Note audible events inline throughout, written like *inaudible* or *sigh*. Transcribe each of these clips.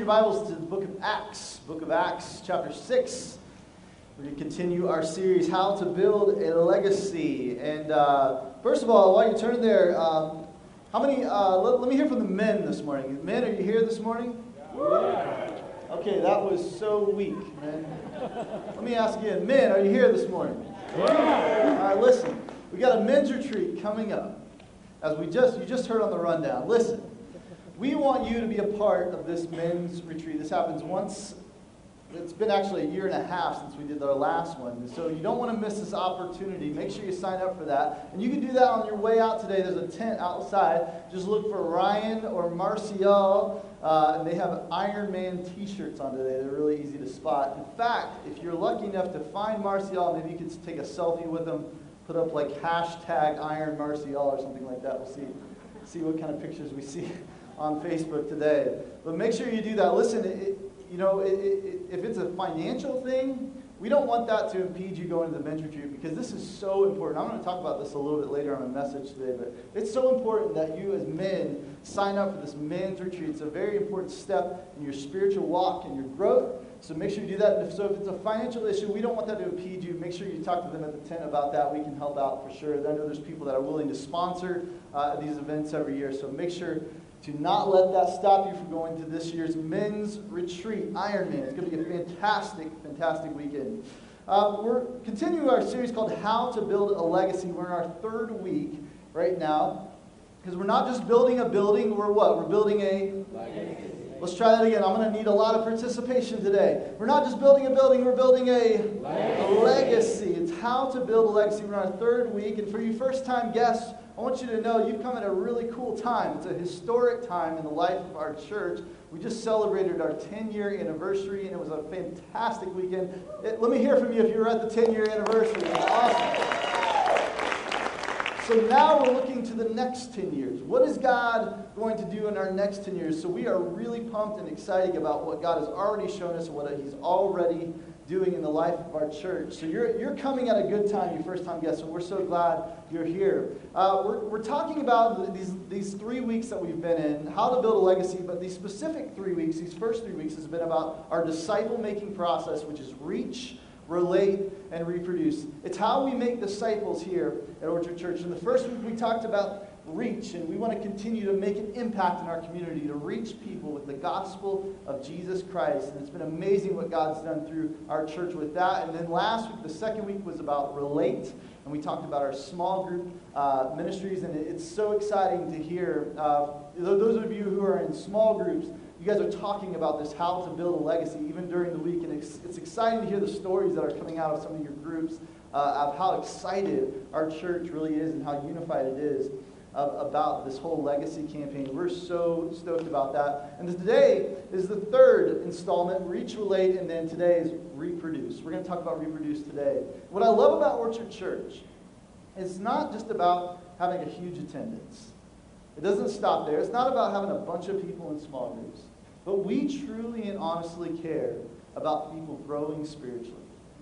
your Bibles to the book of Acts, book of Acts, chapter 6. We're going to continue our series, How to Build a Legacy. And uh, first of all, while you turn there, um, how many, uh, let, let, me hear from the men this morning. Men, are you here this morning? Yeah. Okay, that was so weak, man. Let me ask again. Men, are you here this morning? Yeah. All right, listen. We got a men's retreat coming up. As we just, you just heard on the rundown. Listen. We want you to be a part of this men's retreat. This happens once, it's been actually a year and a half since we did our last one. So you don't want to miss this opportunity. Make sure you sign up for that. And you can do that on your way out today. There's a tent outside. Just look for Ryan or Marcial. Uh, and they have Iron Man t shirts on today. They're really easy to spot. In fact, if you're lucky enough to find Marcial, maybe you could take a selfie with them, put up like hashtag Iron Marcial or something like that. We'll see, see what kind of pictures we see *laughs* on Facebook today. But make sure you do that. Listen, it, you know, it, it, if it's a financial thing, we don't want that to impede you going to the men's retreat because this is so important. I'm going to talk about this a little bit later on a message today, but it's so important that you as men sign up for this men's retreat. It's a very important step in your spiritual walk and your growth. So make sure you do that. So if it's a financial issue, we don't want that to impede you. Make sure you talk to them at the tent about that. We can help out for sure. I know there's people that are willing to sponsor uh, these events every year. So make sure to not let that stop you from going to this year's men's retreat, Ironman. It's going to be a fantastic, fantastic weekend. Uh, we're continuing our series called How to Build a Legacy. We're in our third week right now because we're not just building a building, we're what? We're building a legacy. Let's try that again. I'm going to need a lot of participation today. We're not just building a building, we're building a legacy. a legacy. It's how to build a legacy. We're in our third week. And for you first time guests, I want you to know you've come at a really cool time. It's a historic time in the life of our church. We just celebrated our 10 year anniversary, and it was a fantastic weekend. It, let me hear from you if you were at the 10 year anniversary. It awesome. So now we're looking to the next 10 years. What is God going to do in our next 10 years? So we are really pumped and excited about what God has already shown us and what He's already doing in the life of our church. So you're, you're coming at a good time, you first time guests, and we're so glad you're here. Uh, we're, we're talking about these, these three weeks that we've been in, how to build a legacy, but these specific three weeks, these first three weeks, has been about our disciple making process, which is reach, relate, and reproduce. It's how we make disciples here at Orchard Church. In the first week, we talked about reach, and we want to continue to make an impact in our community to reach people with the gospel of Jesus Christ. And it's been amazing what God's done through our church with that. And then last week, the second week was about relate, and we talked about our small group uh, ministries. And it's so exciting to hear uh, those of you who are in small groups. You guys are talking about this, how to build a legacy, even during the week. And it's, it's exciting to hear the stories that are coming out of some of your groups uh, of how excited our church really is and how unified it is about this whole legacy campaign. We're so stoked about that. And today is the third installment, Reach, Relate, and then today is Reproduce. We're going to talk about Reproduce today. What I love about Orchard Church is not just about having a huge attendance. It doesn't stop there. It's not about having a bunch of people in small groups. But we truly and honestly care about people growing spiritually.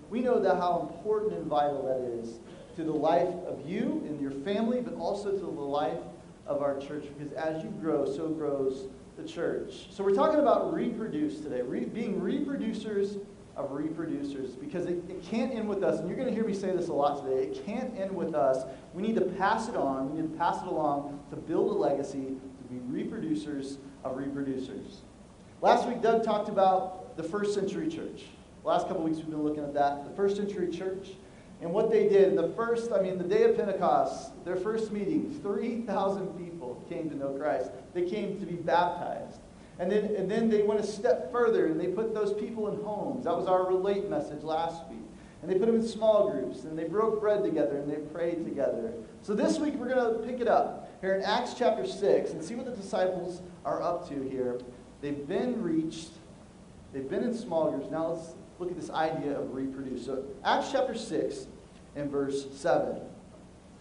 We know that how important and vital that is to the life of you and your family, but also to the life of our church. Because as you grow, so grows the church. So we're talking about reproduce today, Re- being reproducers of reproducers, because it, it can't end with us. And you're going to hear me say this a lot today. It can't end with us. We need to pass it on. We need to pass it along to build a legacy, to be reproducers of reproducers. Last week, Doug talked about the first century church. The last couple weeks, we've been looking at that. The first century church and what they did, the first, I mean, the day of Pentecost, their first meeting, 3,000 people came to know Christ. They came to be baptized. And then, and then they went a step further and they put those people in homes. That was our relate message last week. And they put them in small groups and they broke bread together and they prayed together. So this week we're going to pick it up here in Acts chapter 6 and see what the disciples are up to here. They've been reached, they've been in small groups. Now let's look at this idea of reproduce. So, Acts chapter 6 and verse 7.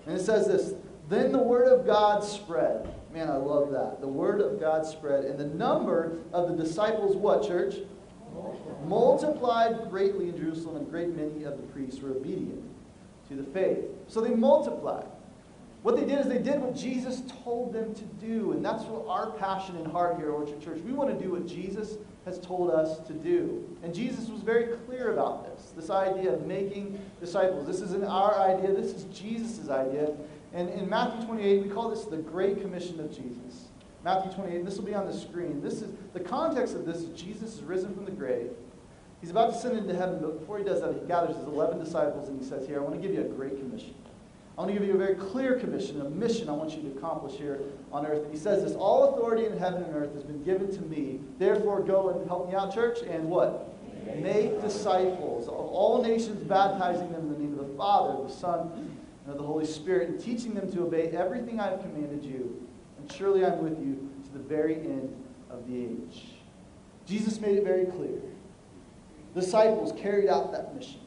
And it says this Then the word of God spread. Man, I love that. The word of God spread. And the number of the disciples, what, church? Multiplied greatly in Jerusalem, and great many of the priests were obedient to the faith. So they multiplied. What they did is they did what Jesus told them to do. And that's what our passion and heart here at Orchard Church. We want to do what Jesus has told us to do. And Jesus was very clear about this this idea of making disciples. This isn't our idea, this is Jesus' idea. And in Matthew 28, we call this the Great Commission of Jesus. Matthew 28, and this will be on the screen. This is the context of this is Jesus is risen from the grave. He's about to send into heaven, but before he does that, he gathers his 11 disciples and he says, Here, I want to give you a great commission. I want to give you a very clear commission, a mission I want you to accomplish here on earth. And he says this All authority in heaven and earth has been given to me. Therefore, go and help me out, church, and what? Make disciples of all nations, baptizing them in the name of the Father, the Son, and of the Holy Spirit, and teaching them to obey everything I have commanded you. And surely I'm with you to the very end of the age. Jesus made it very clear. Disciples carried out that mission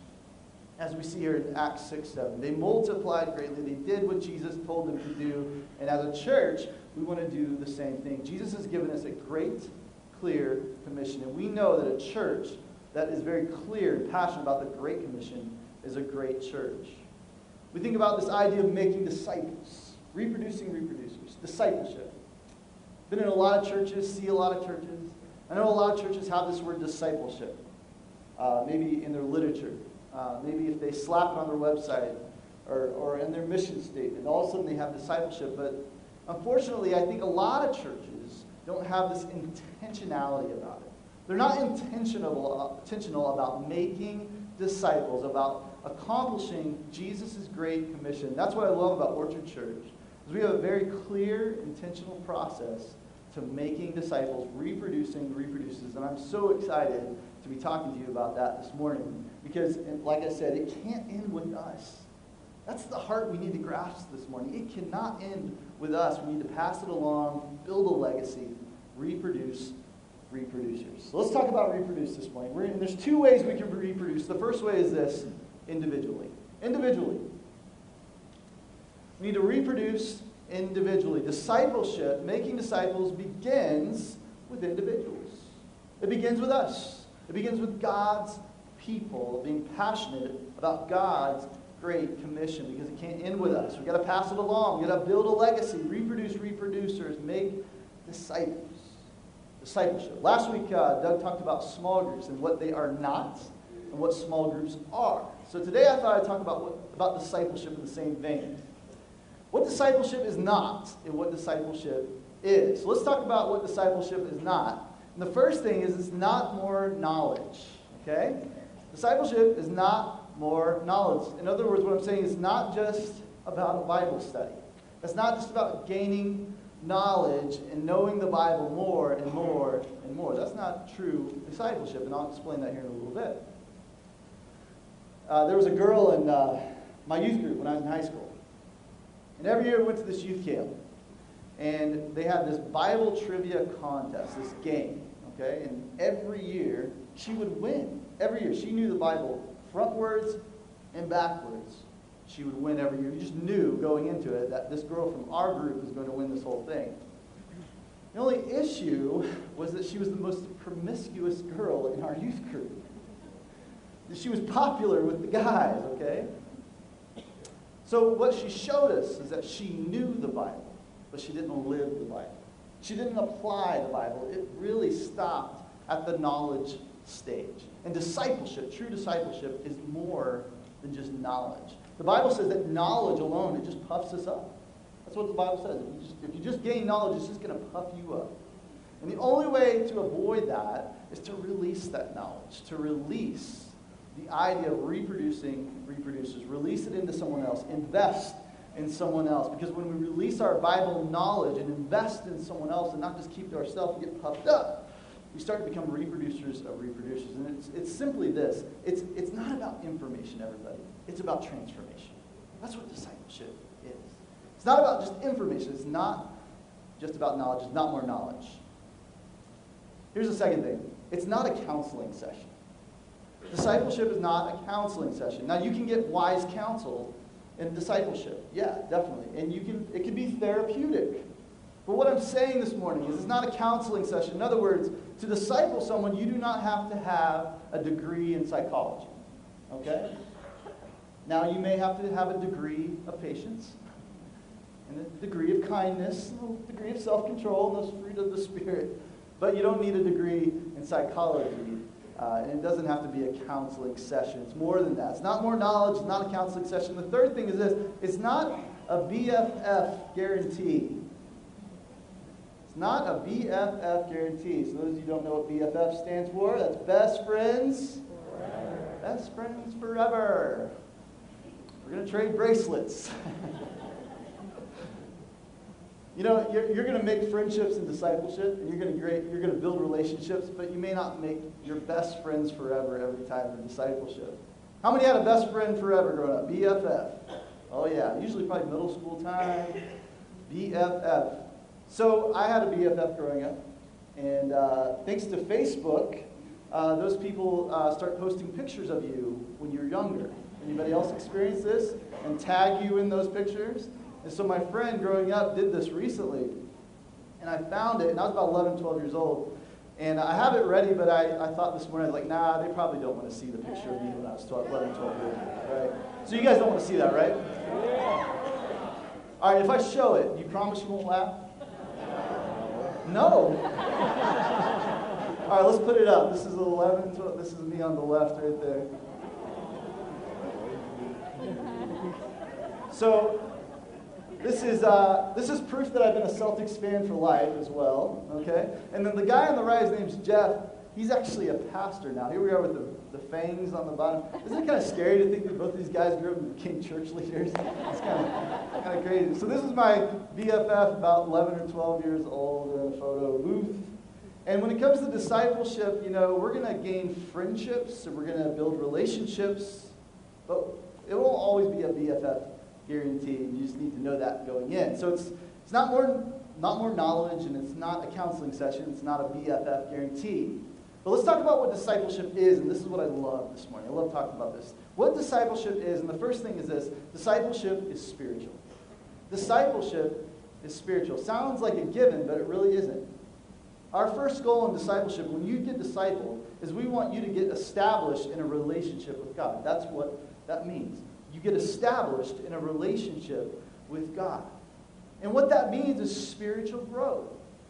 as we see here in Acts 6 7. They multiplied greatly. They did what Jesus told them to do. And as a church, we want to do the same thing. Jesus has given us a great, clear commission. And we know that a church that is very clear and passionate about the Great Commission is a great church. We think about this idea of making disciples, reproducing reproducers, discipleship. Been in a lot of churches, see a lot of churches. I know a lot of churches have this word discipleship, uh, maybe in their literature. Uh, maybe if they slap it on their website or, or in their mission statement, all of a sudden they have discipleship. But unfortunately, I think a lot of churches don't have this intentionality about it. They're not intentional, uh, intentional about making disciples, about accomplishing Jesus' great commission. That's what I love about Orchard Church. Is we have a very clear, intentional process to making disciples, reproducing reproduces. And I'm so excited to be talking to you about that this morning. Because, like I said, it can't end with us. That's the heart we need to grasp this morning. It cannot end with us. We need to pass it along, build a legacy, reproduce reproducers. So let's talk about reproduce this morning. In, there's two ways we can reproduce. The first way is this individually. Individually. We need to reproduce individually. Discipleship, making disciples, begins with individuals. It begins with us. It begins with God's people being passionate about God's great commission because it can't end with us. We've got to pass it along. We've got to build a legacy, reproduce reproducers, make disciples. Discipleship. Last week, uh, Doug talked about small groups and what they are not and what small groups are. So today I thought I'd talk about, what, about discipleship in the same vein. What discipleship is not and what discipleship is. So let's talk about what discipleship is not. And the first thing is it's not more knowledge. Okay? Discipleship is not more knowledge. In other words, what I'm saying is not just about a Bible study. It's not just about gaining knowledge and knowing the Bible more and more and more. That's not true discipleship, and I'll explain that here in a little bit. Uh, there was a girl in uh, my youth group when I was in high school. And every year we went to this youth camp. And they had this Bible trivia contest, this game. Okay? And every year she would win. Every year. She knew the Bible frontwards and backwards. She would win every year. You just knew going into it that this girl from our group was going to win this whole thing. The only issue was that she was the most promiscuous girl in our youth group. She was popular with the guys, okay? So what she showed us is that she knew the Bible, but she didn't live the Bible. She didn't apply the Bible. It really stopped at the knowledge stage. And discipleship, true discipleship, is more than just knowledge. The Bible says that knowledge alone, it just puffs us up. That's what the Bible says. If you just, if you just gain knowledge, it's just going to puff you up. And the only way to avoid that is to release that knowledge, to release the idea of reproducing reproduces, release it into someone else, invest in someone else. Because when we release our Bible knowledge and invest in someone else and not just keep to ourselves and get puffed up, we start to become reproducers of reproducers. And it's, it's simply this it's, it's not about information, everybody, it's about transformation. That's what discipleship is. It's not about just information, it's not just about knowledge, it's not more knowledge. Here's the second thing it's not a counseling session. Discipleship is not a counseling session. Now, you can get wise counsel in discipleship. Yeah, definitely. And you can, it can be therapeutic. But what I'm saying this morning is it's not a counseling session. In other words, to disciple someone, you do not have to have a degree in psychology. Okay? Now, you may have to have a degree of patience. and a degree of kindness, a degree of self control, and those fruit of the Spirit. But you don't need a degree in psychology. Uh, and it doesn't have to be a counseling session. It's more than that. It's not more knowledge, it's not a counseling session. The third thing is this it's not a BFF guarantee. It's not a BFF guarantee. So, those of you don't know what BFF stands for, that's best friends. Forever. Best friends forever. We're going to trade bracelets. *laughs* You know, you're, you're going to make friendships and discipleship, and you're going to great, you're going to build relationships, but you may not make your best friends forever every time in discipleship. How many had a best friend forever growing up? BFF. Oh yeah, usually probably middle school time. BFF. So I had a BFF growing up, and uh, thanks to Facebook, uh, those people uh, start posting pictures of you when you're younger. Anybody else experience this? And tag you in those pictures? And so my friend growing up did this recently. And I found it, and I was about 11, 12 years old. And I have it ready, but I, I thought this morning, like, nah, they probably don't want to see the picture of me when I was 12, 11, 12 years old, right? So you guys don't want to see that, right? All right, if I show it, you promise you won't laugh? No. All right, let's put it up. This is 11, 12, this is me on the left right there. So this is, uh, this is proof that I've been a Celtics fan for life as well, okay? And then the guy on the right, his name's Jeff. He's actually a pastor now. Here we are with the, the fangs on the bottom. Isn't it kind of scary to think that both these guys grew up and became church leaders? It's kind of, kind of crazy. So this is my BFF, about 11 or 12 years old, in a photo booth. And when it comes to discipleship, you know, we're going to gain friendships and we're going to build relationships, but it won't always be a BFF guaranteed. You just need to know that going in. So it's, it's not, more, not more knowledge and it's not a counseling session. It's not a BFF guarantee. But let's talk about what discipleship is, and this is what I love this morning. I love talking about this. What discipleship is, and the first thing is this discipleship is spiritual. Discipleship is spiritual. Sounds like a given, but it really isn't. Our first goal in discipleship, when you get discipled, is we want you to get established in a relationship with God. That's what that means. You get established in a relationship with God. And what that means is spiritual growth.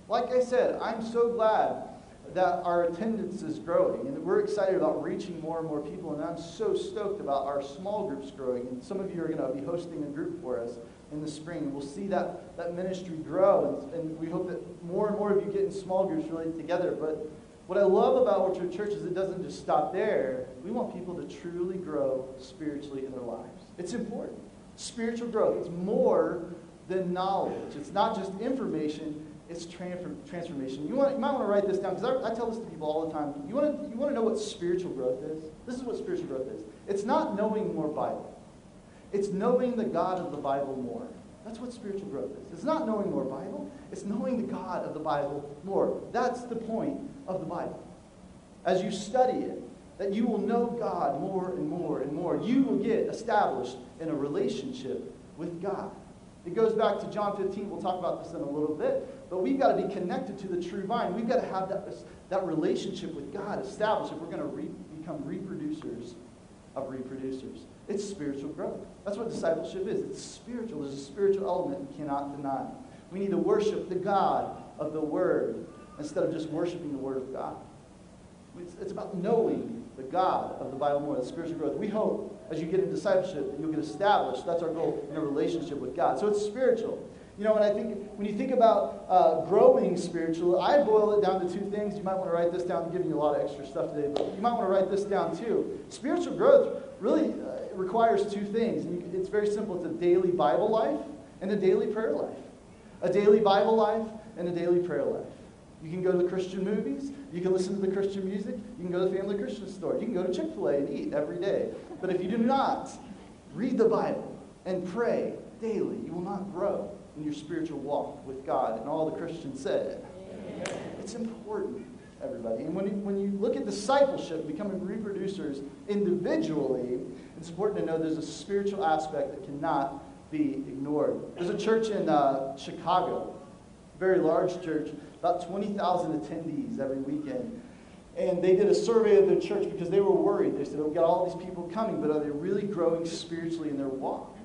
Like I said, I'm so glad that our attendance is growing and we're excited about reaching more and more people and i'm so stoked about our small groups growing and some of you are going to be hosting a group for us in the spring we'll see that, that ministry grow and, and we hope that more and more of you get in small groups really together but what I love about Orchard Church is it doesn't just stop there. We want people to truly grow spiritually in their lives. It's important. Spiritual growth. It's more than knowledge. It's not just information, it's transformation. You, want, you might want to write this down because I, I, tell this to people all the time. You want, to, you want to know what spiritual growth is? This is what spiritual growth is. It's not knowing more Bible. It's knowing the God of the Bible more. That's what spiritual growth is. It's not knowing more Bible, it's knowing the God of the Bible more. That's the point of the Bible. As you study it, that you will know God more and more and more. You will get established in a relationship with God. It goes back to John 15. We'll talk about this in a little bit. But we've got to be connected to the true vine. We've got to have that, that relationship with God established if we're going to re- become reproducers of reproducers. It's spiritual growth. That's what discipleship is. It's spiritual. There's a spiritual element you cannot deny. We need to worship the God of the Word instead of just worshiping the Word of God. It's, it's about knowing the God of the Bible more, the spiritual growth. We hope as you get in discipleship you'll get established. That's our goal in a relationship with God. So it's spiritual. You know, and I think when you think about uh, growing spiritually, I boil it down to two things. You might want to write this down. I'm giving you a lot of extra stuff today, but you might want to write this down too. Spiritual growth really uh, requires two things. And it's very simple. It's a daily Bible life and a daily prayer life. A daily Bible life and a daily prayer life. You can go to the Christian movies. You can listen to the Christian music. You can go to the family Christian store. You can go to Chick fil A and eat every day. But if you do not read the Bible and pray daily, you will not grow in your spiritual walk with God. And all the Christians said, Amen. It's important, everybody. And when you, when you look at discipleship, becoming reproducers individually, it's important to know there's a spiritual aspect that cannot be ignored. There's a church in uh, Chicago, very large church about 20,000 attendees every weekend. And they did a survey of their church because they were worried. They said, oh, We've got all these people coming, but are they really growing spiritually in their walk?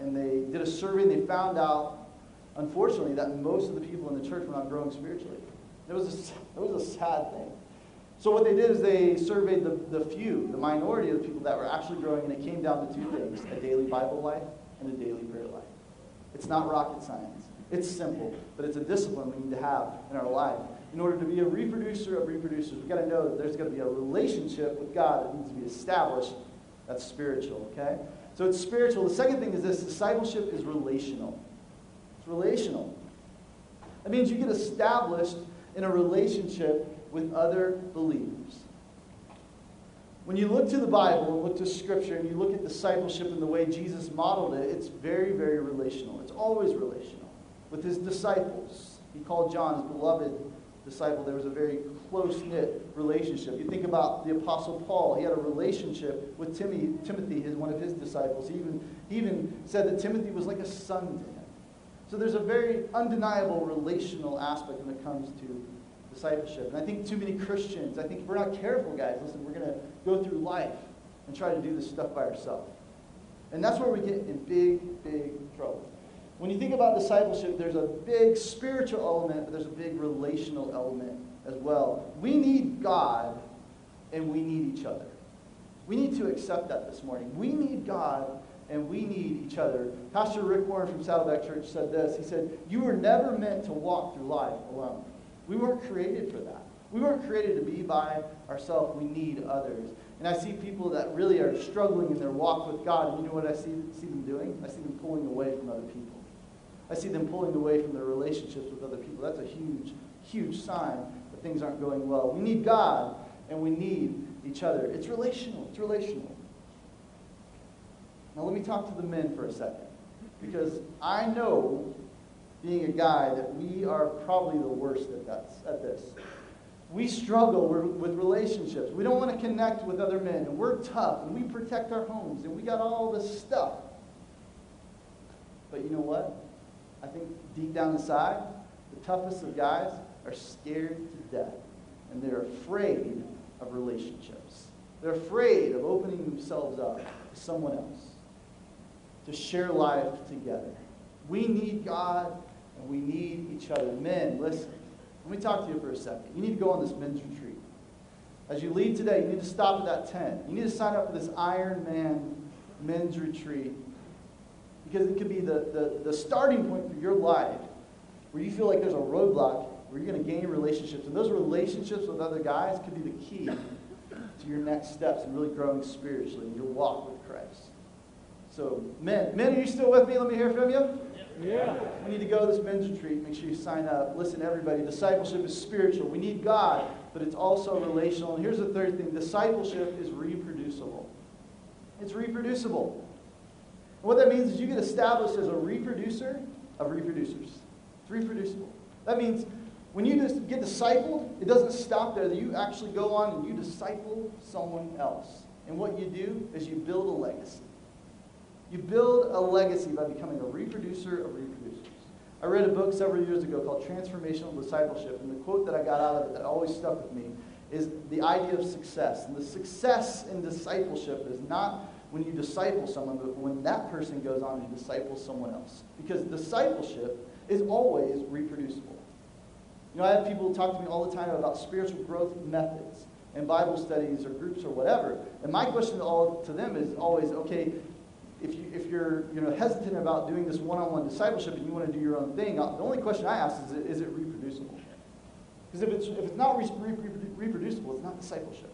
And they did a survey and they found out unfortunately, that most of the people in the church were not growing spiritually. It was a, *laughs* it was a sad thing. So what they did is they surveyed the, the few, the minority of the people that were actually growing, and it came down to two things, a daily Bible life and a daily prayer life. It's not rocket science. It's simple, but it's a discipline we need to have in our life. In order to be a reproducer of reproducers, we've got to know that there's got to be a relationship with God that needs to be established. That's spiritual, okay? So it's spiritual. The second thing is this discipleship is relational. It's relational. That means you get established in a relationship with other believers. When you look to the Bible and look to Scripture and you look at discipleship and the way Jesus modeled it, it's very, very relational. It's always relational. With his disciples, he called John his beloved disciple. There was a very close knit relationship. You think about the Apostle Paul, he had a relationship with Timothy, Timothy his, one of his disciples. He even, he even said that Timothy was like a son to him. So there's a very undeniable relational aspect when it comes to discipleship. And I think too many Christians, I think if we're not careful, guys, listen, we're going to go through life and try to do this stuff by ourselves. And that's where we get in big, big trouble. When you think about discipleship, there's a big spiritual element, but there's a big relational element as well. We need God and we need each other. We need to accept that this morning. We need God and we need each other. Pastor Rick Warren from Saddleback Church said this. He said, You were never meant to walk through life alone. We weren't created for that. We weren't created to be by ourselves. We need others. And I see people that really are struggling in their walk with God. And you know what I see, see them doing? I see them pulling away from other people. I see them pulling away from their relationships with other people. That's a huge, huge sign that things aren't going well. We need God and we need each other. It's relational. It's relational. Now, let me talk to the men for a second. Because I know being a guy that we are probably the worst at, that, at this. We struggle with relationships. We don't want to connect with other men, and we're tough, and we protect our homes, and we got all this stuff. But you know what? I think deep down inside, the toughest of guys are scared to death, and they're afraid of relationships. They're afraid of opening themselves up to someone else, to share life together. We need God and we need each other. Men, listen. Let me talk to you for a second. You need to go on this men's retreat. As you leave today, you need to stop at that tent. You need to sign up for this Iron Man men's retreat because it could be the, the, the starting point for your life where you feel like there's a roadblock where you're going to gain relationships. And those relationships with other guys could be the key to your next steps in really growing spiritually in your walk. So, men, men, are you still with me? Let me hear from you. Yeah. We need to go to this men's retreat. Make sure you sign up. Listen, everybody, discipleship is spiritual. We need God, but it's also relational. And here's the third thing discipleship is reproducible. It's reproducible. And what that means is you get established as a reproducer of reproducers. It's reproducible. That means when you just get discipled, it doesn't stop there. You actually go on and you disciple someone else. And what you do is you build a legacy. You build a legacy by becoming a reproducer of reproducers. I read a book several years ago called Transformational Discipleship, and the quote that I got out of it that always stuck with me is the idea of success. And the success in discipleship is not when you disciple someone, but when that person goes on and disciples someone else. Because discipleship is always reproducible. You know, I have people talk to me all the time about spiritual growth methods and Bible studies or groups or whatever. And my question to all to them is always, okay, if, you, if you're you know, hesitant about doing this one-on-one discipleship and you want to do your own thing, uh, the only question I ask is, is it reproducible? Because if it's, if it's not re- re- reproducible, it's not discipleship.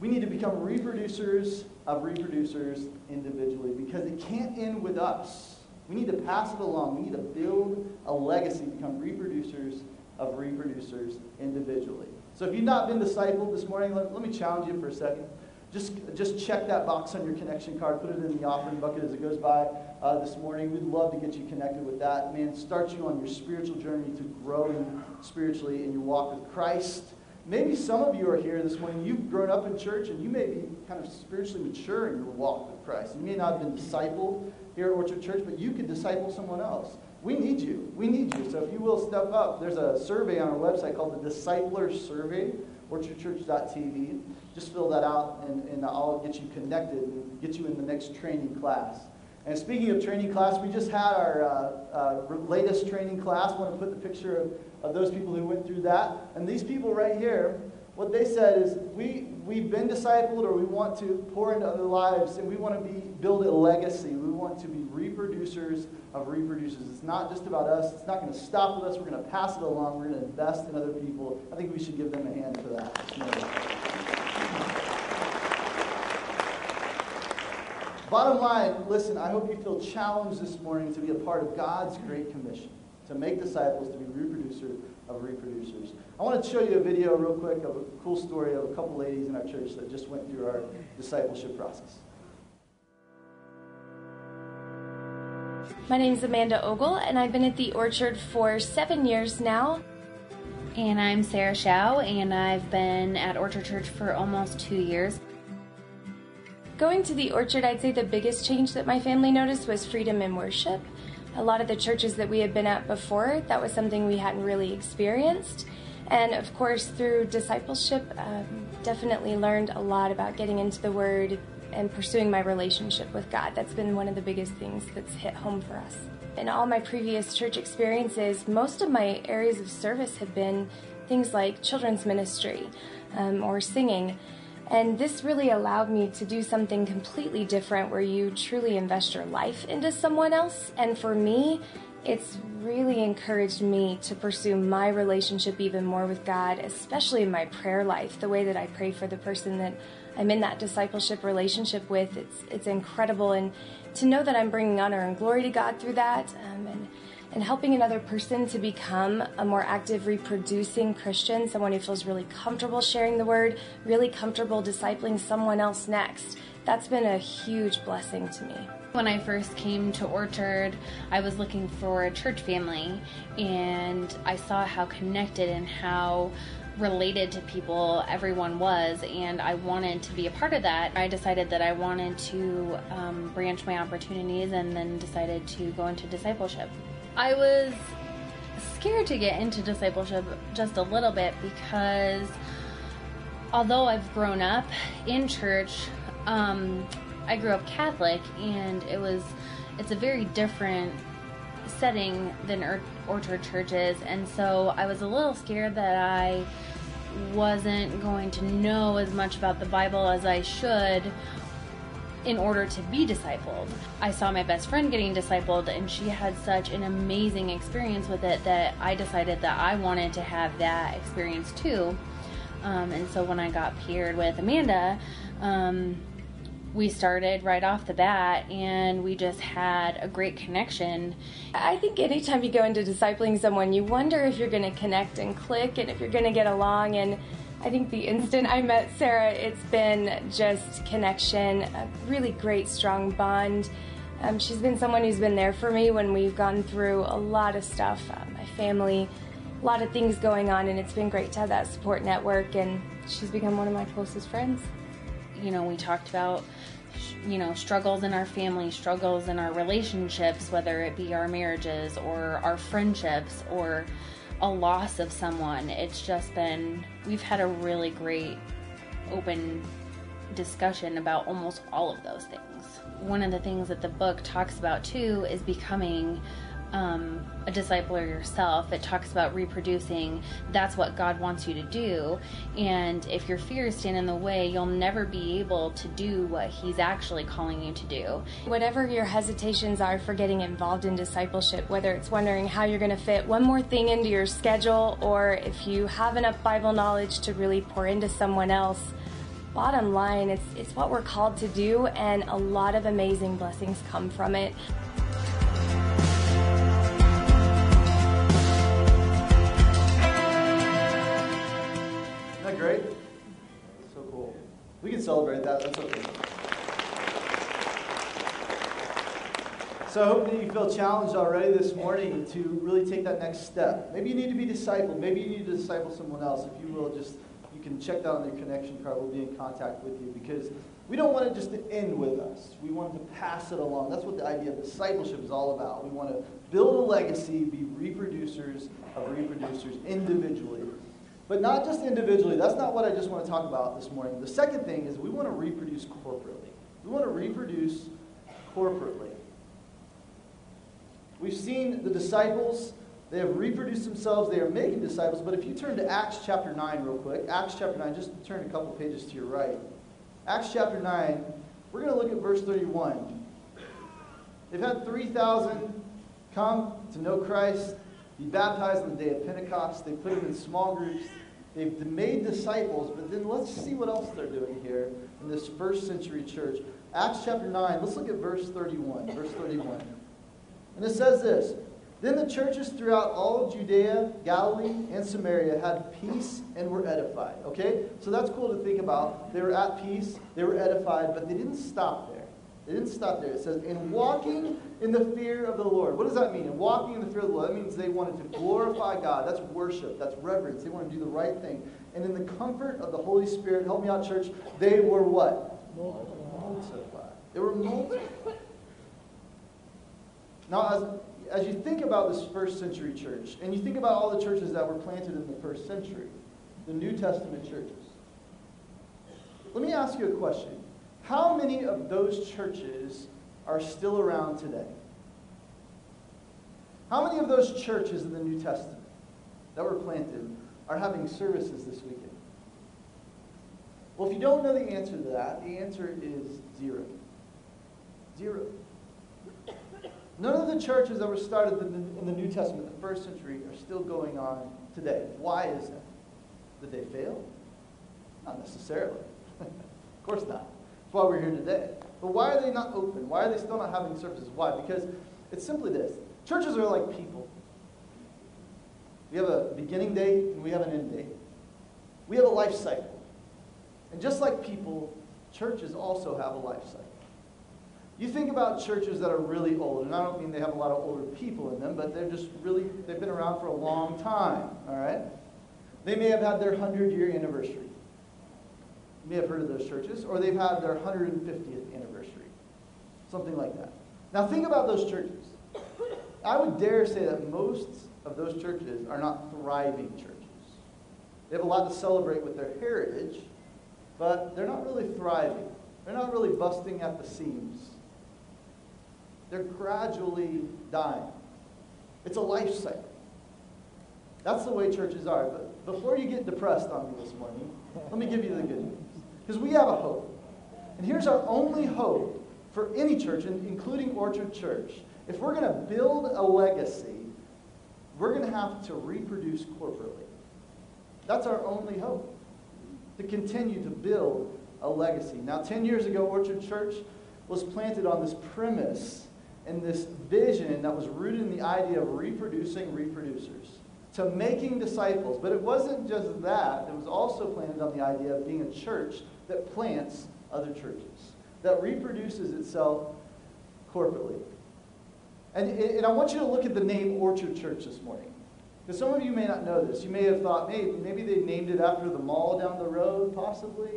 We need to become reproducers of reproducers individually because it can't end with us. We need to pass it along. We need to build a legacy, become reproducers of reproducers individually. So if you've not been discipled this morning, let, let me challenge you for a second. Just, just check that box on your connection card, put it in the offering bucket as it goes by uh, this morning. We'd love to get you connected with that. Man, start you on your spiritual journey to grow spiritually in your walk with Christ. Maybe some of you are here this morning, you've grown up in church, and you may be kind of spiritually mature in your walk with Christ. You may not have been discipled here at Orchard Church, but you could disciple someone else. We need you. We need you. So if you will step up, there's a survey on our website called the Discipler Survey, orchardchurch.tv. Just fill that out, and, and I'll get you connected and get you in the next training class. And speaking of training class, we just had our uh, uh, latest training class. I want to put the picture of, of those people who went through that. And these people right here, what they said is, we, we've been discipled or we want to pour into other lives and we want to be, build a legacy. We want to be reproducers of reproducers. It's not just about us. It's not going to stop with us. We're going to pass it along. We're going to invest in other people. I think we should give them a hand for that. Bottom line, listen, I hope you feel challenged this morning to be a part of God's great commission, to make disciples, to be reproducers of reproducers. I want to show you a video real quick of a cool story of a couple ladies in our church that just went through our discipleship process. My name is Amanda Ogle, and I've been at the Orchard for seven years now. And I'm Sarah Shao, and I've been at Orchard Church for almost two years. Going to the Orchard, I'd say the biggest change that my family noticed was freedom in worship. A lot of the churches that we had been at before, that was something we hadn't really experienced. And of course, through discipleship, um, definitely learned a lot about getting into the Word and pursuing my relationship with God. That's been one of the biggest things that's hit home for us. In all my previous church experiences, most of my areas of service have been things like children's ministry um, or singing. And this really allowed me to do something completely different where you truly invest your life into someone else. And for me, it's really encouraged me to pursue my relationship even more with God, especially in my prayer life. The way that I pray for the person that I'm in that discipleship relationship with, it's it's incredible, and to know that I'm bringing honor and glory to God through that, um, and and helping another person to become a more active reproducing Christian, someone who feels really comfortable sharing the word, really comfortable discipling someone else next. That's been a huge blessing to me. When I first came to Orchard, I was looking for a church family and I saw how connected and how related to people everyone was, and I wanted to be a part of that. I decided that I wanted to um, branch my opportunities and then decided to go into discipleship. I was scared to get into discipleship just a little bit because although I've grown up in church, um, I grew up Catholic and it was it's a very different setting than Orchard churches. And so I was a little scared that I wasn't going to know as much about the Bible as I should in order to be discipled. I saw my best friend getting discipled, and she had such an amazing experience with it that I decided that I wanted to have that experience too. Um, and so when I got paired with Amanda, um, we started right off the bat and we just had a great connection. I think anytime you go into discipling someone, you wonder if you're going to connect and click and if you're going to get along. And I think the instant I met Sarah, it's been just connection, a really great, strong bond. Um, she's been someone who's been there for me when we've gone through a lot of stuff, uh, my family, a lot of things going on, and it's been great to have that support network. And she's become one of my closest friends. You know, we talked about you know struggles in our family struggles in our relationships whether it be our marriages or our friendships or a loss of someone. It's just been, we've had a really great open discussion about almost all of those things. One of the things that the book talks about too is becoming um, a discipler yourself. It talks about reproducing. That's what God wants you to do. And if your fears stand in the way, you'll never be able to do what He's actually calling you to do. Whatever your hesitations are for getting involved in discipleship, whether it's wondering how you're going to fit one more thing into your schedule, or if you have enough Bible knowledge to really pour into someone else, bottom line, it's, it's what we're called to do, and a lot of amazing blessings come from it. We can celebrate that. That's okay. So I hope that you feel challenged already this morning to really take that next step. Maybe you need to be discipled. Maybe you need to disciple someone else. If you will, just you can check that on your connection card. We'll be in contact with you because we don't want it just to end with us. We want to pass it along. That's what the idea of discipleship is all about. We want to build a legacy, be reproducers of reproducers individually but not just individually. That's not what I just want to talk about this morning. The second thing is we want to reproduce corporately. We want to reproduce corporately. We've seen the disciples. They have reproduced themselves. They are making disciples. But if you turn to Acts chapter 9 real quick, Acts chapter 9, just turn a couple pages to your right. Acts chapter 9, we're going to look at verse 31. They've had 3,000 come to know Christ, be baptized on the day of Pentecost. They put them in small groups. They've made disciples, but then let's see what else they're doing here in this first century church. Acts chapter 9, let's look at verse 31. Verse 31. And it says this Then the churches throughout all Judea, Galilee, and Samaria had peace and were edified. Okay? So that's cool to think about. They were at peace, they were edified, but they didn't stop there. They didn't stop there. It says, in walking in the fear of the Lord. What does that mean? In walking in the fear of the Lord, that means they wanted to glorify God. That's worship. That's reverence. They want to do the right thing. And in the comfort of the Holy Spirit, help me out, church, they were what? Multiplied. They were multiplied. Now, as, as you think about this first century church, and you think about all the churches that were planted in the first century, the New Testament churches, let me ask you a question. How many of those churches are still around today? How many of those churches in the New Testament that were planted are having services this weekend? Well, if you don't know the answer to that, the answer is zero. Zero. None of the churches that were started in the New Testament, the first century, are still going on today. Why is that? Did they fail? Not necessarily. *laughs* of course not. That's why we're here today. But why are they not open? Why are they still not having services? Why? Because it's simply this churches are like people. We have a beginning date and we have an end date. We have a life cycle. And just like people, churches also have a life cycle. You think about churches that are really old, and I don't mean they have a lot of older people in them, but they're just really, they've been around for a long time, all right? They may have had their 100 year anniversary. May have heard of those churches, or they've had their 150th anniversary, something like that. Now, think about those churches. I would dare say that most of those churches are not thriving churches. They have a lot to celebrate with their heritage, but they're not really thriving. They're not really busting at the seams. They're gradually dying. It's a life cycle. That's the way churches are. But before you get depressed on me this morning, let me give you the good news. Because we have a hope. And here's our only hope for any church, including Orchard Church. If we're going to build a legacy, we're going to have to reproduce corporately. That's our only hope. To continue to build a legacy. Now, 10 years ago, Orchard Church was planted on this premise and this vision that was rooted in the idea of reproducing reproducers, to making disciples. But it wasn't just that, it was also planted on the idea of being a church that plants other churches, that reproduces itself corporately. And, and I want you to look at the name Orchard Church this morning. Because some of you may not know this. You may have thought, maybe, maybe they named it after the mall down the road, possibly,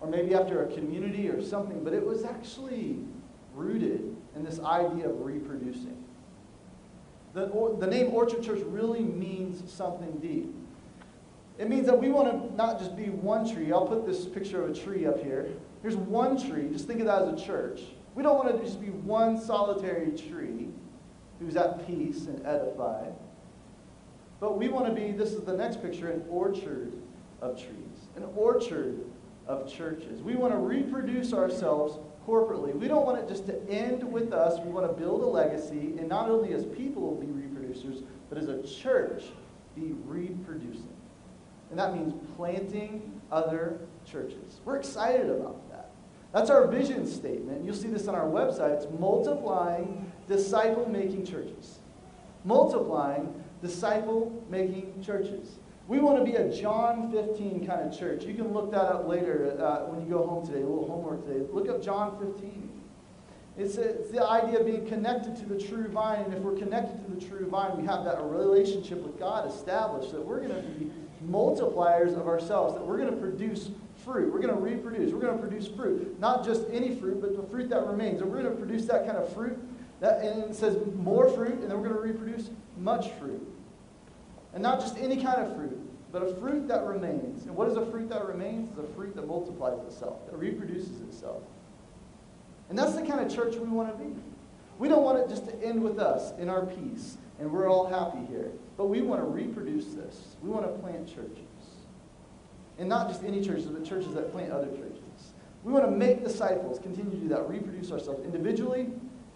or maybe after a community or something, but it was actually rooted in this idea of reproducing. The, or, the name Orchard Church really means something deep. It means that we want to not just be one tree. I'll put this picture of a tree up here. Here's one tree. Just think of that as a church. We don't want to just be one solitary tree who's at peace and edified. But we want to be, this is the next picture, an orchard of trees, an orchard of churches. We want to reproduce ourselves corporately. We don't want it just to end with us. We want to build a legacy, and not only as people be reproducers, but as a church be reproducing. And that means planting other churches. We're excited about that. That's our vision statement. You'll see this on our website. It's multiplying disciple making churches. Multiplying disciple making churches. We want to be a John 15 kind of church. You can look that up later uh, when you go home today, a little homework today. Look up John 15. It's, a, it's the idea of being connected to the true vine. And if we're connected to the true vine, we have that relationship with God established that we're going to be multipliers of ourselves, that we're going to produce fruit. We're going to reproduce. We're going to produce fruit. Not just any fruit, but the fruit that remains. And we're going to produce that kind of fruit. That, and it says more fruit, and then we're going to reproduce much fruit. And not just any kind of fruit, but a fruit that remains. And what is a fruit that remains? It's a fruit that multiplies itself, that reproduces itself. And that's the kind of church we want to be. We don't want it just to end with us in our peace and we're all happy here. But we want to reproduce this. We want to plant churches. And not just any churches, but churches that plant other churches. We want to make disciples, continue to do that, reproduce ourselves individually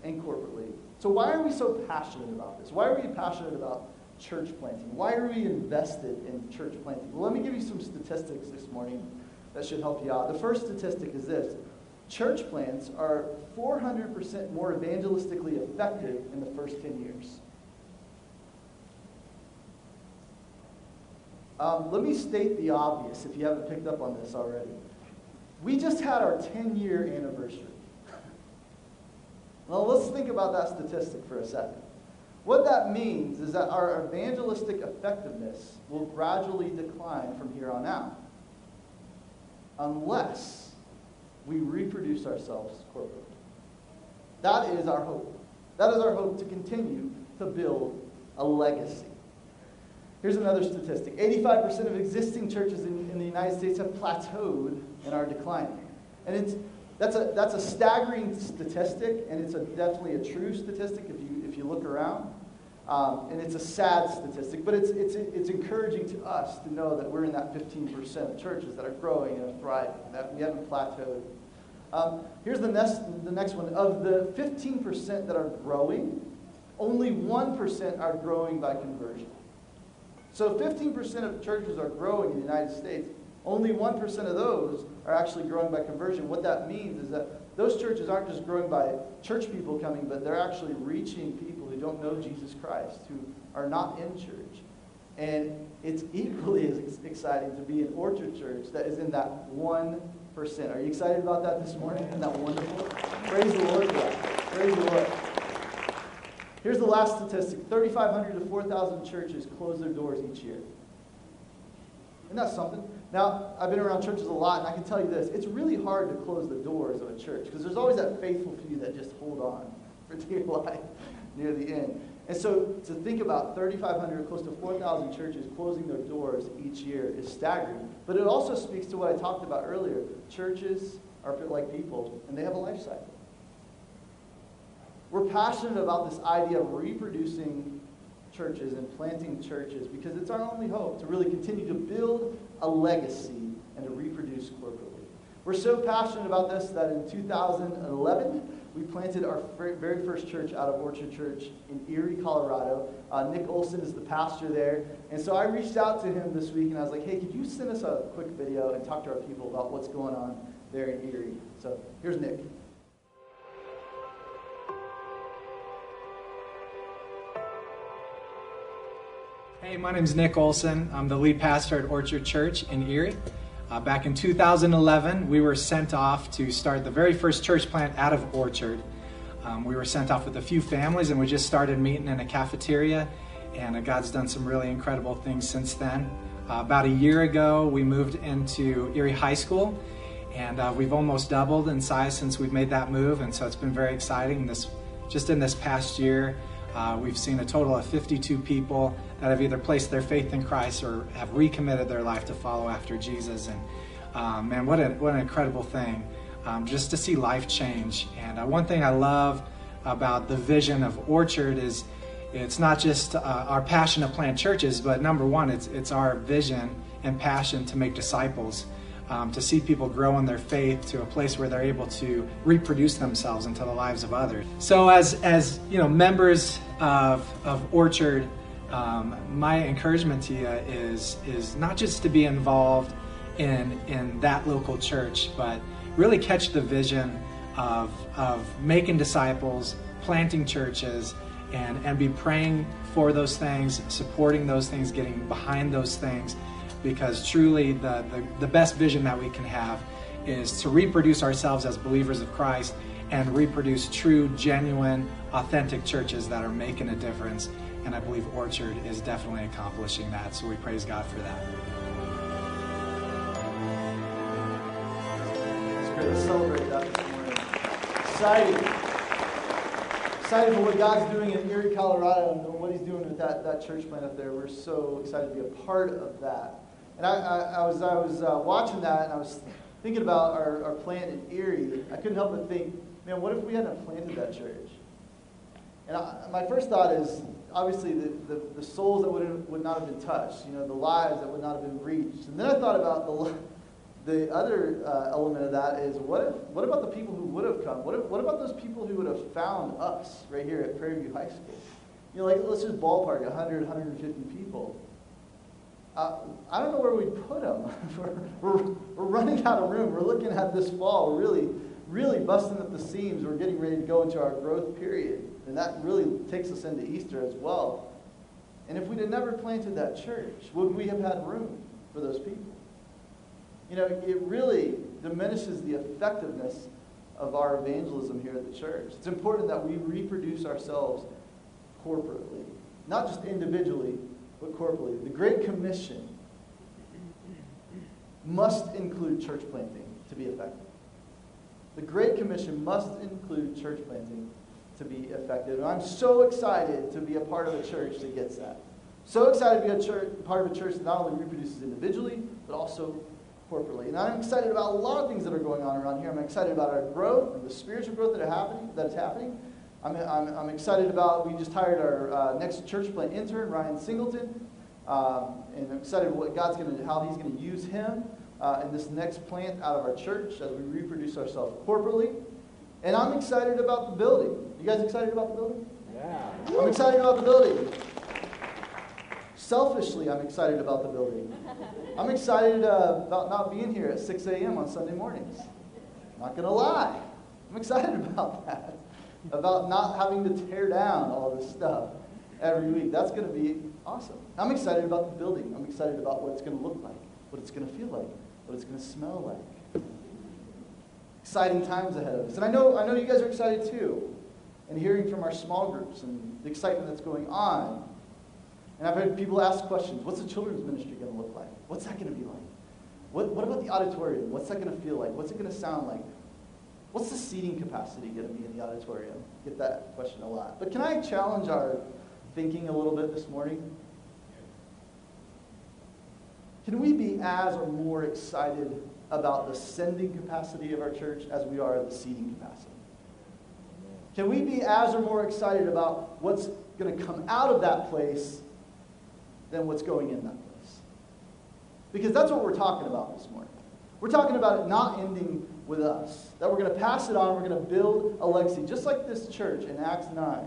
and corporately. So, why are we so passionate about this? Why are we passionate about church planting? Why are we invested in church planting? Well, let me give you some statistics this morning that should help you out. The first statistic is this church plants are 400% more evangelistically effective in the first 10 years. Um, let me state the obvious if you haven't picked up on this already. We just had our 10 year anniversary. *laughs* well, let's think about that statistic for a second. What that means is that our evangelistic effectiveness will gradually decline from here on out unless we reproduce ourselves corporately. That is our hope. That is our hope to continue to build a legacy. Here's another statistic 85% of existing churches in, in the United States have plateaued and are declining. And it's, that's, a, that's a staggering statistic, and it's a, definitely a true statistic if you, if you look around. Um, and it's a sad statistic, but it's, it's, it's encouraging to us to know that we're in that 15% of churches that are growing and are thriving, that we haven't plateaued. Um, here's the next, the next one. Of the 15% that are growing, only 1% are growing by conversion. So 15% of churches are growing in the United States. Only 1% of those are actually growing by conversion. What that means is that those churches aren't just growing by church people coming, but they're actually reaching people don't know Jesus Christ, who are not in church. And it's *laughs* equally as exciting to be an Orchard Church that is in that 1%. Are you excited about that this morning? Isn't that wonderful? Praise the Lord that. Praise the Lord. Here's the last statistic 3,500 to 4,000 churches close their doors each year. Isn't that something? Now, I've been around churches a lot, and I can tell you this it's really hard to close the doors of a church because there's always that faithful few that just hold on *laughs* for dear life near the end. And so to think about 3,500, close to 4,000 churches closing their doors each year is staggering. But it also speaks to what I talked about earlier. Churches are like people, and they have a life cycle. We're passionate about this idea of reproducing churches and planting churches because it's our only hope to really continue to build a legacy and to reproduce corporately. We're so passionate about this that in 2011, we planted our very first church out of Orchard Church in Erie, Colorado. Uh, Nick Olson is the pastor there. And so I reached out to him this week and I was like, hey, could you send us a quick video and talk to our people about what's going on there in Erie? So here's Nick. Hey, my name is Nick Olson. I'm the lead pastor at Orchard Church in Erie. Uh, back in 2011, we were sent off to start the very first church plant out of Orchard. Um, we were sent off with a few families, and we just started meeting in a cafeteria. And uh, God's done some really incredible things since then. Uh, about a year ago, we moved into Erie High School, and uh, we've almost doubled in size since we've made that move. And so it's been very exciting. This just in this past year, uh, we've seen a total of 52 people that have either placed their faith in Christ or have recommitted their life to follow after Jesus. And um, man, what, a, what an incredible thing um, just to see life change. And uh, one thing I love about the vision of Orchard is it's not just uh, our passion to plant churches, but number one, it's, it's our vision and passion to make disciples um, to see people grow in their faith to a place where they're able to reproduce themselves into the lives of others. So, as as you know, members of of Orchard, um, my encouragement to you is is not just to be involved in in that local church, but really catch the vision of of making disciples, planting churches, and and be praying for those things, supporting those things, getting behind those things because truly the, the, the best vision that we can have is to reproduce ourselves as believers of Christ and reproduce true, genuine, authentic churches that are making a difference. And I believe Orchard is definitely accomplishing that. So we praise God for that. It's great to celebrate that this morning. Exciting. Excited for what God's doing in Erie, Colorado, and what He's doing with that, that church plant up there. We're so excited to be a part of that. And I, I, I was, I was uh, watching that and I was thinking about our, our plant in Erie. I couldn't help but think, man, what if we hadn't planted that church? And I, my first thought is obviously the, the, the souls that would, have, would not have been touched, you know, the lives that would not have been reached. And then I thought about the, the other uh, element of that is what, if, what about the people who would have come? What, if, what about those people who would have found us right here at Prairie View High School? You know, like let's just ballpark 100, 150 people. Uh, I don't know where we'd put them. *laughs* we're, we're, running out of room. We're looking at this fall. We're really, really busting at the seams. We're getting ready to go into our growth period. And that really takes us into Easter as well. And if we'd have never planted that church, would we have had room for those people? You know, it really diminishes the effectiveness of our evangelism here at the church. It's important that we reproduce ourselves corporately, not just individually, but corporately. The Great Commission must include church planting to be effective. The Great Commission must include church planting to be effective. And I'm so excited to be a part of a church that gets that. So excited to be a church, part of a church that not only reproduces individually, but also corporately. And I'm excited about a lot of things that are going on around here. I'm excited about our growth and the spiritual growth that, are happening, that is happening. I'm, I'm, I'm excited about, we just hired our uh, next church plant intern, Ryan Singleton. Um, and I'm excited what God's going to, how he's going to use him uh, in this next plant out of our church as we reproduce ourselves corporately. And I'm excited about the building. You guys excited about the building? Yeah. I'm excited about the building. Selfishly, I'm excited about the building. I'm excited uh, about not being here at 6 a.m. on Sunday mornings. Not going to lie. I'm excited *laughs* about that. About not having to tear down all this stuff every week. That's going to be awesome. I'm excited about the building. I'm excited about what it's going to look like, what it's going to feel like, what it's going to smell like. Exciting times ahead of us. And I know, I know you guys are excited too. And hearing from our small groups and the excitement that's going on and I've heard people ask questions what's the children's ministry going to look like? What's that going to be like? What, what about the auditorium? What's that going to feel like? What's it going to sound like? What's the seating capacity going to be in the auditorium? Get that question a lot. But can I challenge our thinking a little bit this morning? Can we be as or more excited about the sending capacity of our church as we are the seating capacity? Can we be as or more excited about what's going to come out of that place than what's going in that place. Because that's what we're talking about this morning. We're talking about it not ending with us, that we're going to pass it on, we're going to build a legacy, just like this church in Acts 9.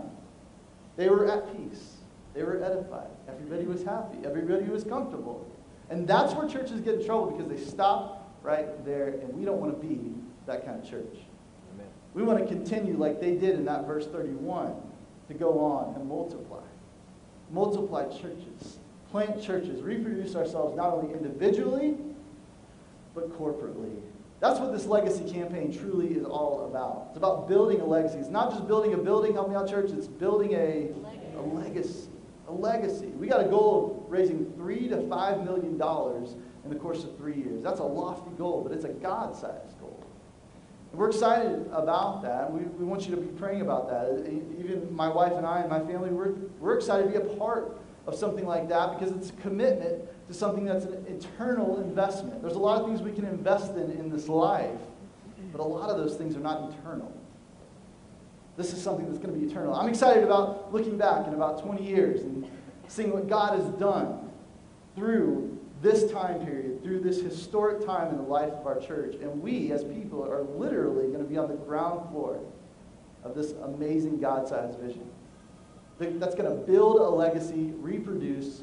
They were at peace, they were edified, everybody was happy, everybody was comfortable. And that's where churches get in trouble because they stop right there, and we don't want to be that kind of church. Amen. We want to continue like they did in that verse 31 to go on and multiply. Multiply churches plant churches, reproduce ourselves not only individually, but corporately. That's what this legacy campaign truly is all about. It's about building a legacy. It's not just building a building, help me out, church. It's building a, a legacy. A legacy. We got a goal of raising three to five million dollars in the course of three years. That's a lofty goal, but it's a God-sized goal. And we're excited about that. We, we want you to be praying about that. Even my wife and I and my family, we're, we're excited to be a part of something like that because it's a commitment to something that's an eternal investment. There's a lot of things we can invest in in this life, but a lot of those things are not eternal. This is something that's going to be eternal. I'm excited about looking back in about 20 years and seeing what God has done through this time period, through this historic time in the life of our church. And we, as people, are literally going to be on the ground floor of this amazing God sized vision that's going to build a legacy, reproduce,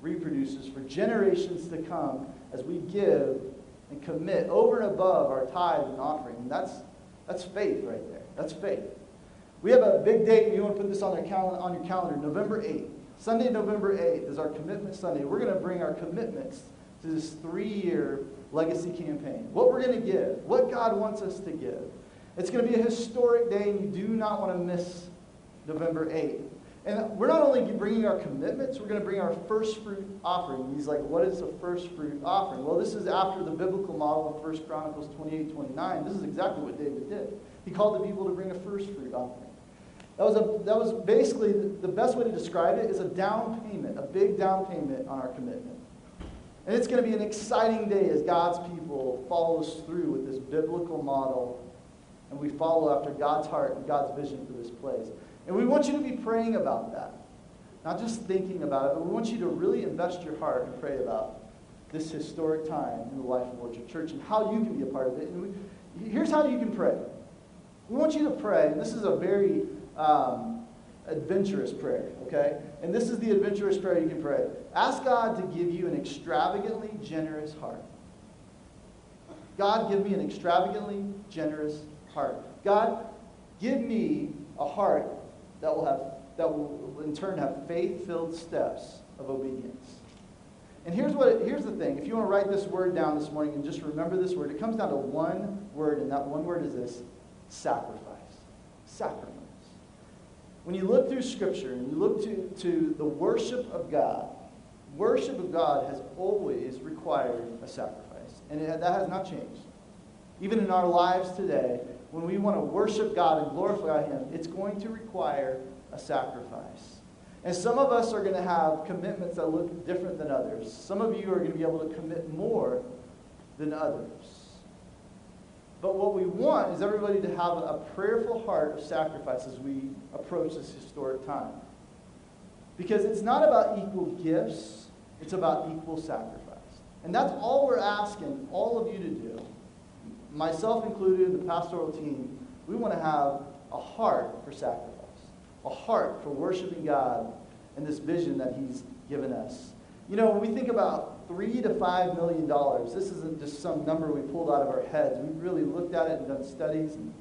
reproduces for generations to come as we give and commit over and above our tithe and offering. And that's, that's faith right there. That's faith. We have a big date. You want to put this on, their cal- on your calendar, November 8th. Sunday, November 8th is our commitment Sunday. We're going to bring our commitments to this three-year legacy campaign. What we're going to give, what God wants us to give. It's going to be a historic day, and you do not want to miss November 8th. And we're not only bringing our commitments, we're going to bring our first fruit offering. He's like, what is a first fruit offering? Well, this is after the biblical model of 1 Chronicles 28, 29. This is exactly what David did. He called the people to bring a first fruit offering. That was, a, that was basically the, the best way to describe it is a down payment, a big down payment on our commitment. And it's going to be an exciting day as God's people follows through with this biblical model and we follow after God's heart and God's vision for this place. And we want you to be praying about that. Not just thinking about it, but we want you to really invest your heart and pray about this historic time in the life of Orchard Church and how you can be a part of it. And we, here's how you can pray. We want you to pray, this is a very um, adventurous prayer, okay? And this is the adventurous prayer you can pray. Ask God to give you an extravagantly generous heart. God, give me an extravagantly generous heart. God, give me a heart that will have that will in turn have faith-filled steps of obedience. And here's what here's the thing. If you want to write this word down this morning and just remember this word, it comes down to one word, and that one word is this: sacrifice. Sacrifice. When you look through Scripture and you look to, to the worship of God, worship of God has always required a sacrifice. And it, that has not changed. Even in our lives today, when we want to worship God and glorify Him, it's going to require a sacrifice. And some of us are going to have commitments that look different than others. Some of you are going to be able to commit more than others. But what we want is everybody to have a prayerful heart of sacrifice as we approach this historic time. Because it's not about equal gifts, it's about equal sacrifice. And that's all we're asking all of you to do, myself included, in the pastoral team. We want to have a heart for sacrifice a heart for worshiping God and this vision that He's given us. You know, when we think about three to five million dollars, this isn't just some number we pulled out of our heads. We've really looked at it and done studies and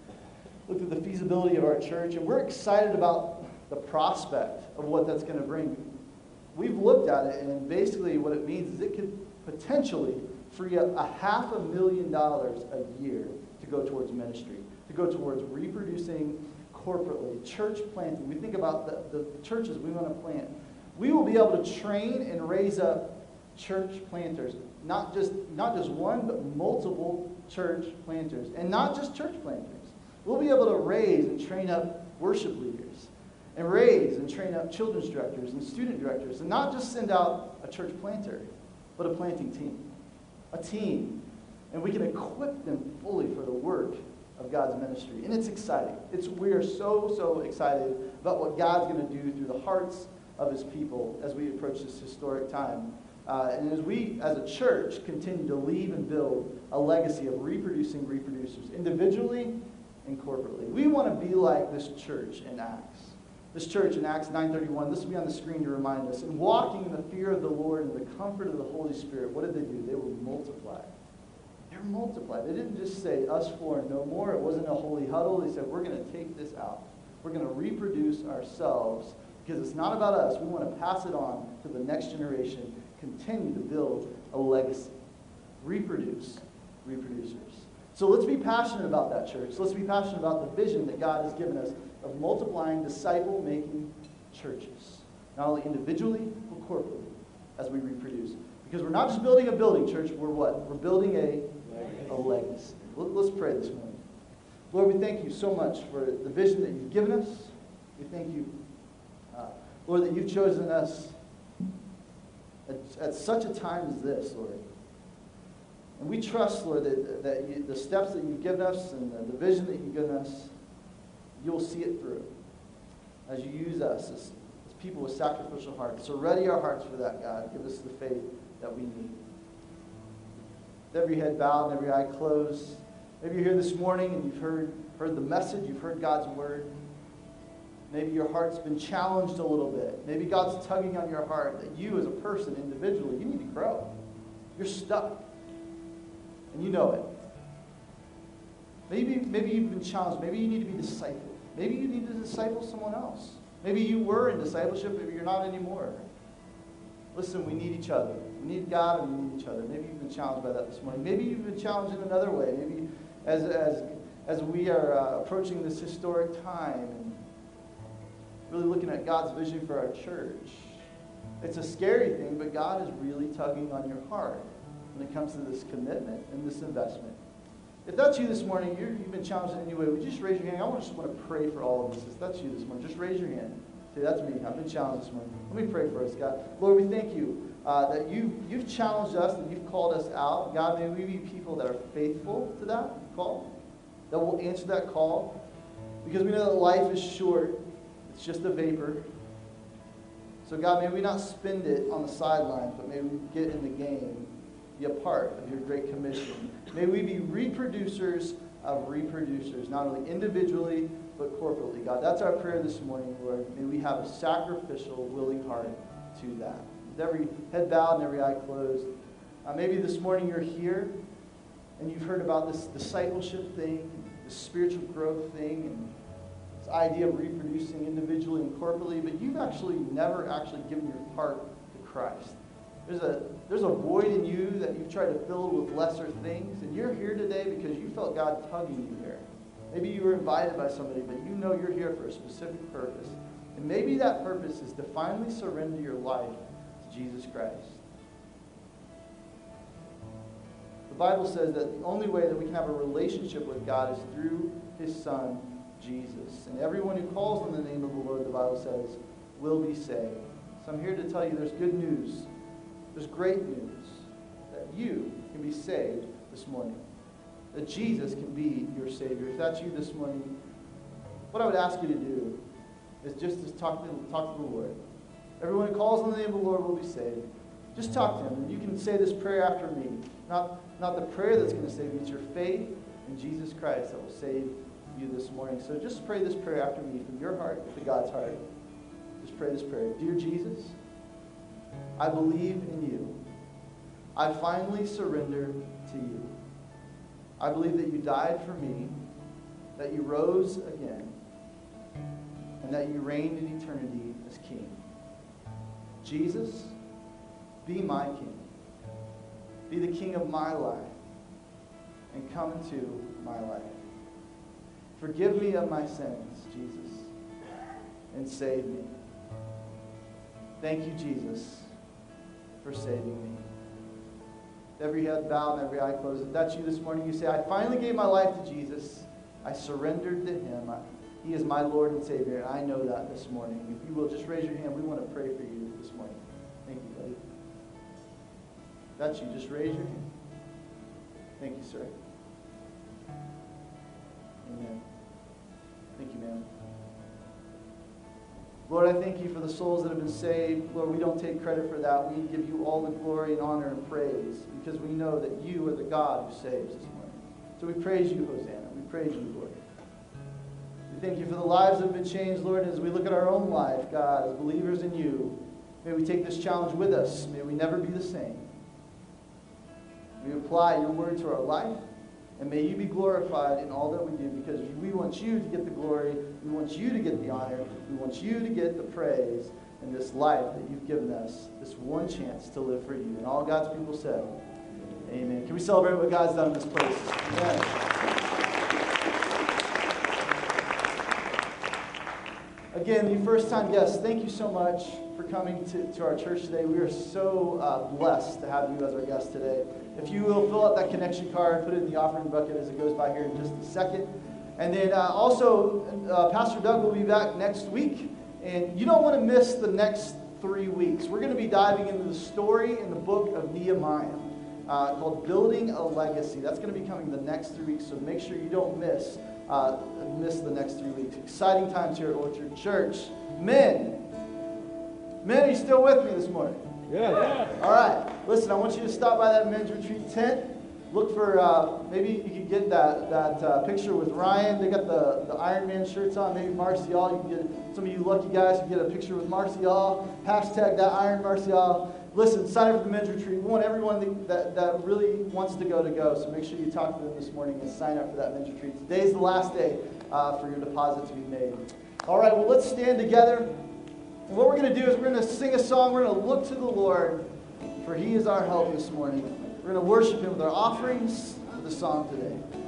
looked at the feasibility of our church, and we're excited about the prospect of what that's going to bring. We've looked at it, and basically what it means is it could potentially free up a half a million dollars a year to go towards ministry, to go towards reproducing corporately, church planting. We think about the, the churches we want to plant. We will be able to train and raise up church planters. Not just, not just one, but multiple church planters. And not just church planters. We'll be able to raise and train up worship leaders. And raise and train up children's directors and student directors. And not just send out a church planter, but a planting team. A team. And we can equip them fully for the work of God's ministry. And it's exciting. It's, we are so, so excited about what God's going to do through the hearts of his people as we approach this historic time. Uh, and as we, as a church, continue to leave and build a legacy of reproducing reproducers, individually and corporately. We want to be like this church in Acts. This church in Acts 9.31, this will be on the screen to remind us. In walking in the fear of the Lord and the comfort of the Holy Spirit, what did they do? They were multiplied They were multiplied. They didn't just say us four and no more. It wasn't a holy huddle. They said, we're going to take this out. We're going to reproduce ourselves because it's not about us. We want to pass it on to the next generation, continue to build a legacy. Reproduce reproducers. So let's be passionate about that, church. Let's be passionate about the vision that God has given us of multiplying disciple making churches, not only individually, but corporately, as we reproduce. Because we're not just building a building, church, we're what? We're building a a legacy. Let's pray this morning. Lord, we thank you so much for the vision that you've given us. We thank you, uh, Lord, that you've chosen us at, at, such a time as this, Lord. And we trust, Lord, that, that you, the steps that you've given us and the, the vision that you've given us, you'll see it through as you use us as, as people with sacrificial hearts. So ready our hearts for that, God. Give us the faith that we need with every head bowed and every eye closed. Maybe you're here this morning and you've heard, heard the message, you've heard God's word. Maybe your heart's been challenged a little bit. Maybe God's tugging on your heart that you, as a person, individually, you need to grow. You're stuck. And you know it. Maybe, maybe you've been challenged. Maybe you need to be discipled. Maybe you need to disciple someone else. Maybe you were in discipleship, maybe you're not anymore. Listen, we need each other. We need God and we need each other. Maybe you've been challenged by that this morning. Maybe you've been challenged in another way. Maybe as, as, as we are uh, approaching this historic time and really looking at God's vision for our church, it's a scary thing, but God is really tugging on your heart when it comes to this commitment and this investment. If that's you this morning, you have been challenged in any way, would you just raise your hand? I just want to pray for all of us. If that's you this morning, just raise your hand. Say, that's me. I've been challenged this morning. Let me pray for us, God. Lord, we thank you uh, that you, you've challenged us and you've called us out. God, may we be people that are faithful to that call. that will answer that call. Because we know that life is short, it's just a vapor. So, God, may we not spend it on the sidelines, but may we get in the game, be a part of your great commission. May we be reproducers of reproducers, not only individually, but corporately. God, that's our prayer this morning, Lord. May we have a sacrificial, willing heart to that. With every head bowed and every eye closed. Uh, maybe this morning you're here and you've heard about this discipleship thing, this spiritual growth thing, and this idea of reproducing individually and corporately, but you've actually never actually given your heart to Christ. There's a, there's a void in you that you've tried to fill with lesser things, and you're here today because you felt God tugging you here. Maybe you were invited by somebody, but you know you're here for a specific purpose. And maybe that purpose is to finally surrender your life to Jesus Christ. The Bible says that the only way that we can have a relationship with God is through his Son, Jesus. And everyone who calls on the name of the Lord, the Bible says, will be saved. So I'm here to tell you there's good news. There's great news that you can be saved this morning. That Jesus can be your Savior. If that's you this morning, what I would ask you to do is just to talk to, talk to the Lord. Everyone who calls on the name of the Lord will be saved. Just talk to him. And you can say this prayer after me. Not, not the prayer that's going to save you, it's your faith in Jesus Christ that will save you this morning. So just pray this prayer after me from your heart to God's heart. Just pray this prayer. Dear Jesus, I believe in you. I finally surrender to you. I believe that you died for me, that you rose again, and that you reigned in eternity as King. Jesus, be my King. Be the King of my life and come into my life. Forgive me of my sins, Jesus, and save me. Thank you, Jesus, for saving me. Every head bowed and every eye closed. If that's you this morning, you say, I finally gave my life to Jesus. I surrendered to him. I, he is my Lord and Savior, and I know that this morning. If you will, just raise your hand. We want to pray for you this morning. Thank you, buddy. If that's you. Just raise your hand. Thank you, sir. Amen. Thank you, ma'am. Lord, I thank you for the souls that have been saved. Lord, we don't take credit for that. We give you all the glory and honor and praise because we know that you are the God who saves this morning. So we praise you, Hosanna. We praise you, Lord. We thank you for the lives that have been changed, Lord, as we look at our own life, God, as believers in you. May we take this challenge with us. May we never be the same. We apply your word to our life. And may you be glorified in all that we do because we want you to get the glory. We want you to get the honor. We want you to get the praise in this life that you've given us, this one chance to live for you. And all God's people said, Amen. Can we celebrate what God's done in this place? Amen. Again, you first time guests, thank you so much for coming to, to our church today. We are so uh, blessed to have you as our guest today. If you will fill out that connection card, put it in the offering bucket as it goes by here in just a second. And then uh, also, uh, Pastor Doug will be back next week. And you don't want to miss the next three weeks. We're going to be diving into the story in the book of Nehemiah uh, called Building a Legacy. That's going to be coming the next three weeks, so make sure you don't miss, uh, miss the next three weeks. Exciting times here at Orchard Church. Men, men, are you still with me this morning? Yeah. All right. Listen, I want you to stop by that men's retreat tent. Look for uh, maybe you can get that that uh, picture with Ryan. They got the the Iron Man shirts on. Maybe Marcial. You can get some of you lucky guys can get a picture with Marcial. Hashtag that Iron Marcial. Listen, sign up for the men's retreat. We want everyone that, that really wants to go to go. So make sure you talk to them this morning and sign up for that men's retreat. Today's the last day uh, for your deposit to be made. All right. Well, let's stand together. And what we're going to do is we're going to sing a song. We're going to look to the Lord, for He is our help this morning. We're going to worship Him with our offerings with a song today.